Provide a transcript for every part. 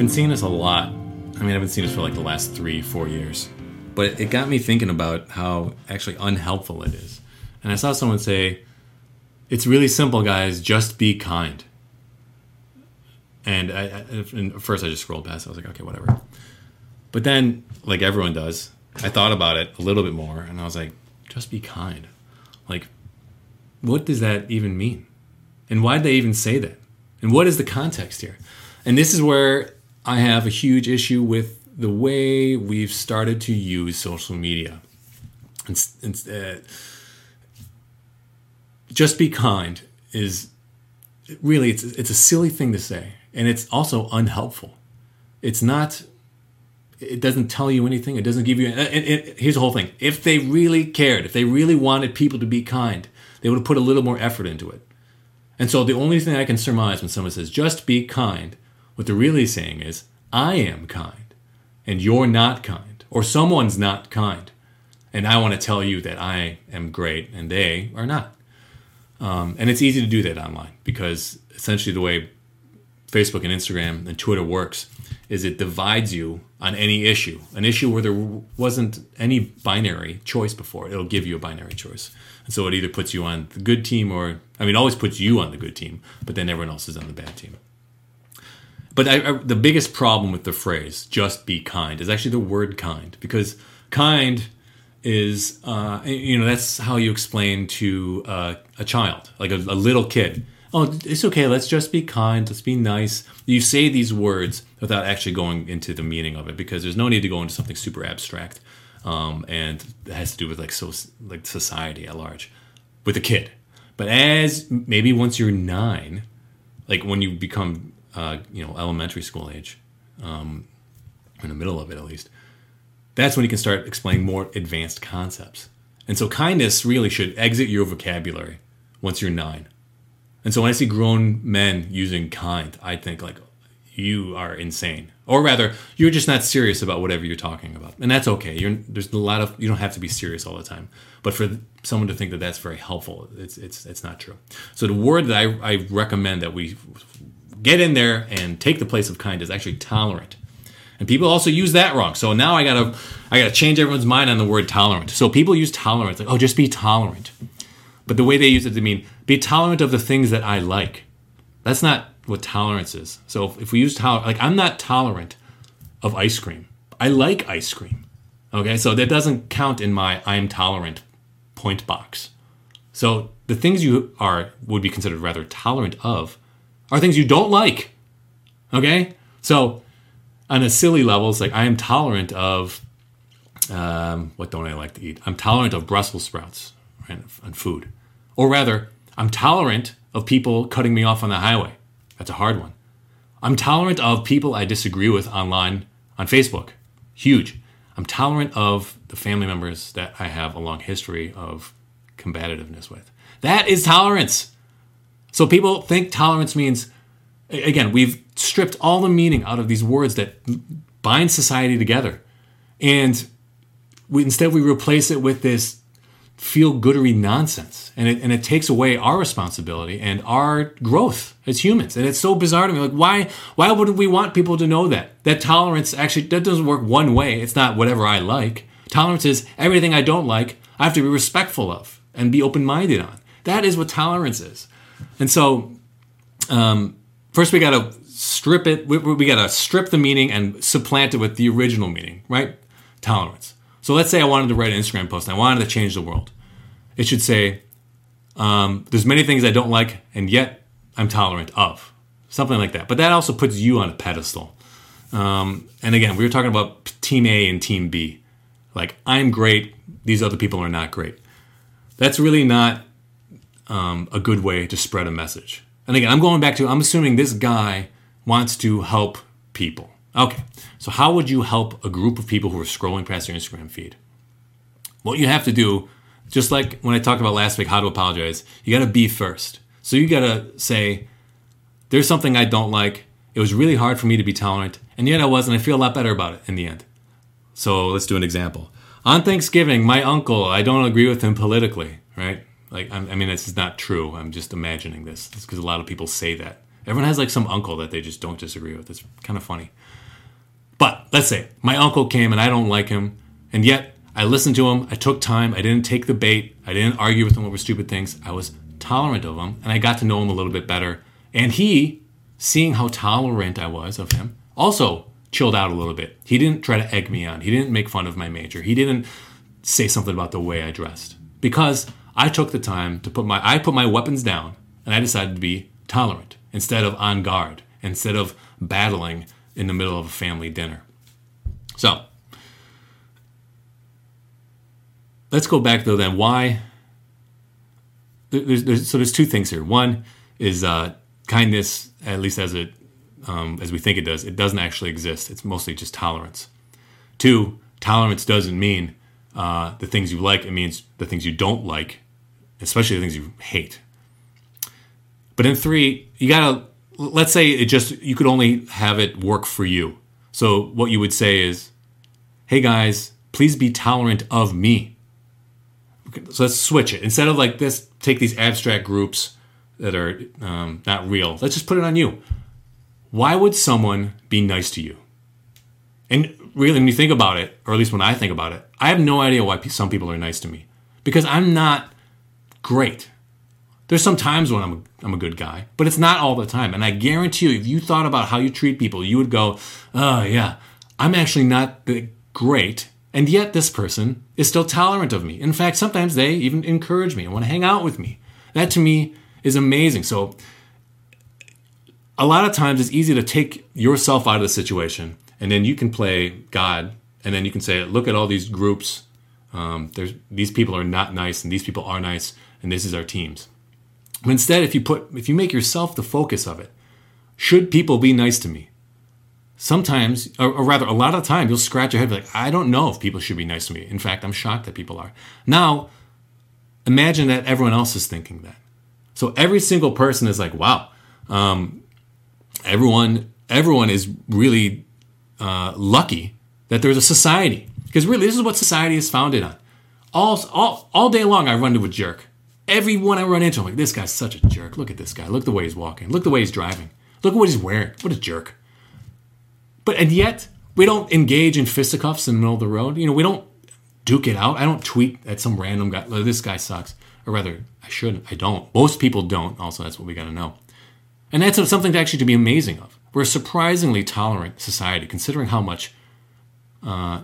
been seeing this a lot. I mean, I've been seeing this for like the last three, four years. But it got me thinking about how actually unhelpful it is. And I saw someone say, it's really simple, guys. Just be kind. And, I, and at first I just scrolled past. I was like, okay, whatever. But then, like everyone does, I thought about it a little bit more, and I was like, just be kind. Like, what does that even mean? And why did they even say that? And what is the context here? And this is where I have a huge issue with the way we've started to use social media. And, and uh, just be kind is really it's it's a silly thing to say, and it's also unhelpful. It's not. It doesn't tell you anything. It doesn't give you. And, and here's the whole thing: if they really cared, if they really wanted people to be kind, they would have put a little more effort into it. And so the only thing I can surmise when someone says "just be kind," what they're really saying is, "I am kind, and you're not kind, or someone's not kind, and I want to tell you that I am great and they are not." Um, and it's easy to do that online because essentially the way Facebook and Instagram and Twitter works is it divides you on any issue. An issue where there wasn't any binary choice before, it'll give you a binary choice. And so it either puts you on the good team or, I mean, always puts you on the good team, but then everyone else is on the bad team. But I, I, the biggest problem with the phrase "just be kind" is actually the word "kind" because kind is uh, you know that's how you explain to uh, a child like a, a, little kid. Oh it's okay let's just be kind let's be nice. You say these words without actually going into the meaning of it because there's no need to go into something super abstract um, and it has to do with like so like society at large with a kid. But as maybe once you're nine like when you become uh, you know elementary school age um, in the middle of it at least that's when you can start explaining more advanced concepts. And so kindness really should exit your vocabulary once you're nine. And so when I see grown men using kind, I think like you are insane. Or rather, you're just not serious about whatever you're talking about. And that's okay. You're, there's a lot of you don't have to be serious all the time. But for someone to think that that's very helpful, it's it's it's not true. So the word that I, I recommend that we get in there and take the place of kind is actually tolerant and people also use that wrong. So now I gotta I gotta change everyone's mind on the word tolerant. So people use tolerance like oh just be tolerant, but the way they use it to mean be tolerant of the things that I like. That's not what tolerance is. So if, if we use tolerant, like I'm not tolerant of ice cream. I like ice cream. Okay, so that doesn't count in my I'm tolerant point box. So the things you are would be considered rather tolerant of are things you don't like. Okay, so on a silly level, it's like I am tolerant of um, what don't I like to eat? I'm tolerant of Brussels sprouts right, food, or rather, I'm tolerant of people cutting me off on the highway. That's a hard one. I'm tolerant of people I disagree with online on Facebook. Huge. I'm tolerant of the family members that I have a long history of combativeness with. That is tolerance. So people think tolerance means again, we've stripped all the meaning out of these words that bind society together. And we, instead, we replace it with this feel goodery nonsense. And it, and it takes away our responsibility and our growth as humans. And it's so bizarre to me. Like, why, why wouldn't we want people to know that? That tolerance actually, that doesn't work one way. It's not whatever I like. Tolerance is everything I don't like, I have to be respectful of and be open minded on. That is what tolerance is. And so, um, first we got to strip it. We, we got to strip the meaning and supplant it with the original meaning, right? Tolerance. So let's say I wanted to write an Instagram post and I wanted to change the world. It should say, um, "There's many things I don't like, and yet I'm tolerant of." Something like that. But that also puts you on a pedestal. Um, and again, we were talking about Team A and Team B. Like I'm great; these other people are not great. That's really not um, a good way to spread a message. And again, I'm going back to I'm assuming this guy wants to help people. Okay, so how would you help a group of people who are scrolling past your Instagram feed? What you have to do, just like when I talked about last week, how to apologize, you got to be first. So you got to say, there's something I don't like. It was really hard for me to be tolerant, and yet I was, and I feel a lot better about it in the end. So let's do an example. On Thanksgiving, my uncle, I don't agree with him politically, right? Like, I mean, this is not true. I'm just imagining this because a lot of people say that. Everyone has like some uncle that they just don't disagree with. It's kind of funny. Let's say my uncle came and I don't like him, and yet I listened to him. I took time. I didn't take the bait. I didn't argue with him over stupid things. I was tolerant of him, and I got to know him a little bit better. And he, seeing how tolerant I was of him, also chilled out a little bit. He didn't try to egg me on. He didn't make fun of my major. He didn't say something about the way I dressed because I took the time to put my I put my weapons down and I decided to be tolerant instead of on guard, instead of battling in the middle of a family dinner. So, let's go back though then why there's, there's, so there's two things here. One is uh, kindness at least as it um, as we think it does. It doesn't actually exist. It's mostly just tolerance. Two tolerance doesn't mean uh, the things you like it means the things you don't like especially the things you hate. But in three you gotta let's say it just you could only have it work for you so what you would say is hey guys please be tolerant of me so let's switch it. Instead of like this, take these abstract groups that are um, not real. Let's just put it on you. Why would someone be nice to you? And really, when you think about it, or at least when I think about it, I have no idea why some people are nice to me because I'm not great. There's some times when I'm a, I'm a good guy, but it's not all the time. And I guarantee you, if you thought about how you treat people, you would go, oh, yeah, I'm actually not great and yet, this person is still tolerant of me. In fact, sometimes they even encourage me and want to hang out with me. That to me is amazing. So, a lot of times it's easy to take yourself out of the situation and then you can play God and then you can say, look at all these groups. Um, these people are not nice and these people are nice and this is our teams. But instead, if you put, if you make yourself the focus of it, should people be nice to me? sometimes, or, or, rather, a lot of the time, you'll scratch your head like, I don't know if people should be nice to me. In fact, I'm shocked that people are. Now, imagine that everyone else is thinking that. So every single person is like, wow, um, everyone, everyone is really uh, lucky that there's a society. Because really, this is what society is founded on. All, all, all day long, I run into a jerk. Everyone I run into, I'm like, this guy's such a jerk. Look at this guy. Look the way he's walking. Look the way he's driving. Look at what he's wearing. What a jerk. But and yet we don't engage in fisticuffs in the middle of the road. You know, we don't duke it out. I don't tweet at some random guy. Oh, this guy sucks. Or rather, I shouldn't. I don't. Most people don't. Also, that's what we got to know. And that's something to actually to be amazing of. We're a surprisingly tolerant society, considering how much, uh,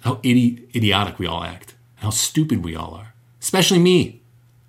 how idi- idiotic we all act, how stupid we all are. Especially me,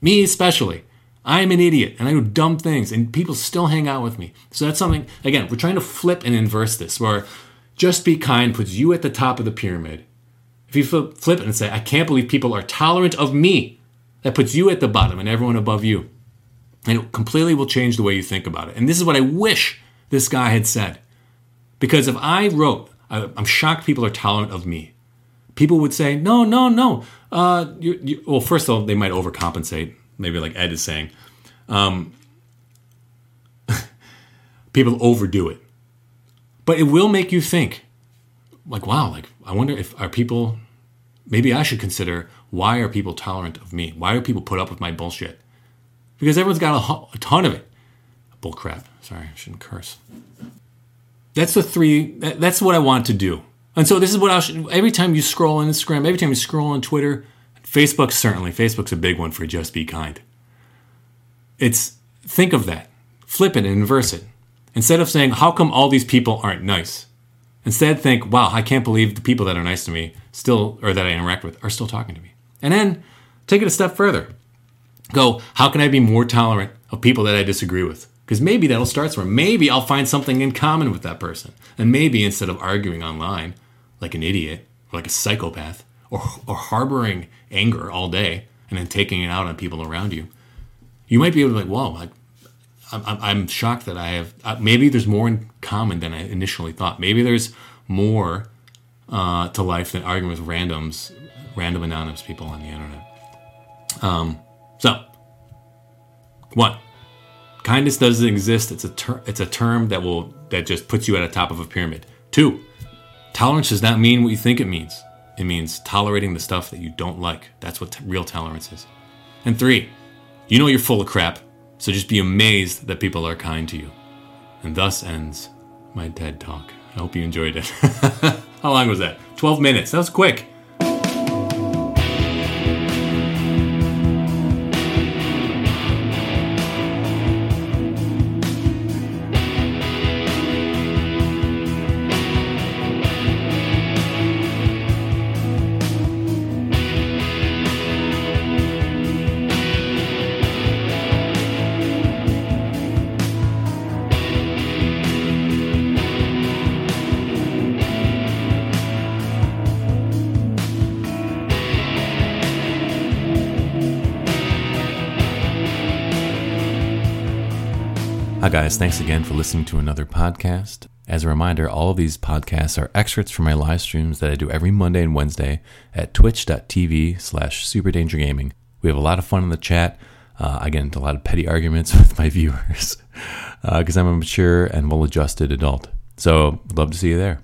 me especially. I'm an idiot and I do dumb things, and people still hang out with me. So that's something, again, we're trying to flip and inverse this, where just be kind puts you at the top of the pyramid. If you flip it and say, I can't believe people are tolerant of me, that puts you at the bottom and everyone above you. And it completely will change the way you think about it. And this is what I wish this guy had said. Because if I wrote, I'm shocked people are tolerant of me, people would say, no, no, no. Uh, you, you, well, first of all, they might overcompensate maybe like Ed is saying, um, people overdo it. But it will make you think, like, wow, like, I wonder if are people, maybe I should consider why are people tolerant of me? Why do people put up with my bullshit? Because everyone's got a, a ton of it. Bull crap. Sorry, I shouldn't curse. That's the three, that, that's what I want to do. And so this is what I should, every time you scroll on Instagram, every time you scroll on Twitter, Facebook certainly. Facebook's a big one for just be kind. It's think of that. Flip it and inverse it. Instead of saying, how come all these people aren't nice? Instead think, wow, I can't believe the people that are nice to me still or that I interact with are still talking to me. And then take it a step further. Go, how can I be more tolerant of people that I disagree with? Because maybe that'll start somewhere. Maybe I'll find something in common with that person. And maybe instead of arguing online like an idiot or like a psychopath, or, or harboring anger all day and then taking it out on people around you, you might be able to be like, whoa, like, I'm, I'm shocked that I have, uh, maybe there's more in common than I initially thought. Maybe there's more uh, to life than arguing with randoms, random anonymous people on the internet. Um, so, one, kindness doesn't exist. It's a ter- it's a term that will that just puts you at the top of a pyramid. Two, tolerance does not mean what you think it means. It means tolerating the stuff that you don't like. That's what t- real tolerance is. And three, you know you're full of crap, so just be amazed that people are kind to you. And thus ends my TED Talk. I hope you enjoyed it. How long was that? 12 minutes. That was quick. Guys. Thanks again for listening to another podcast. As a reminder, all of these podcasts are excerpts from my live streams that I do every Monday and Wednesday at twitch.tv slash superdangergaming. We have a lot of fun in the chat. Uh, I get into a lot of petty arguments with my viewers because uh, I'm a mature and well adjusted adult. So, love to see you there.